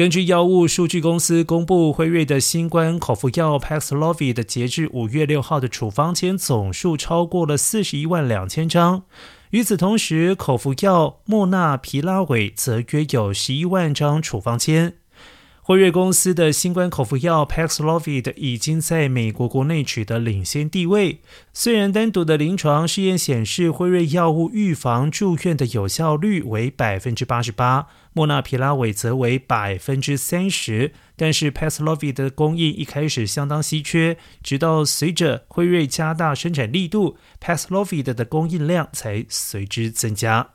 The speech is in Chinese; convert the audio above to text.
根据药物数据公司公布，辉瑞的新冠口服药 Paxlovid 截至五月六号的处方签总数超过了四十一万两千张。与此同时，口服药莫纳皮拉韦则约有十一万张处方签。辉瑞公司的新冠口服药 Paxlovid 已经在美国国内取得领先地位。虽然单独的临床试验显示辉瑞药物预防住院的有效率为百分之八十八，莫纳皮拉韦则为百分之三十，但是 Paxlovid 的供应一开始相当稀缺，直到随着辉瑞加大生产力度，Paxlovid 的供应量才随之增加。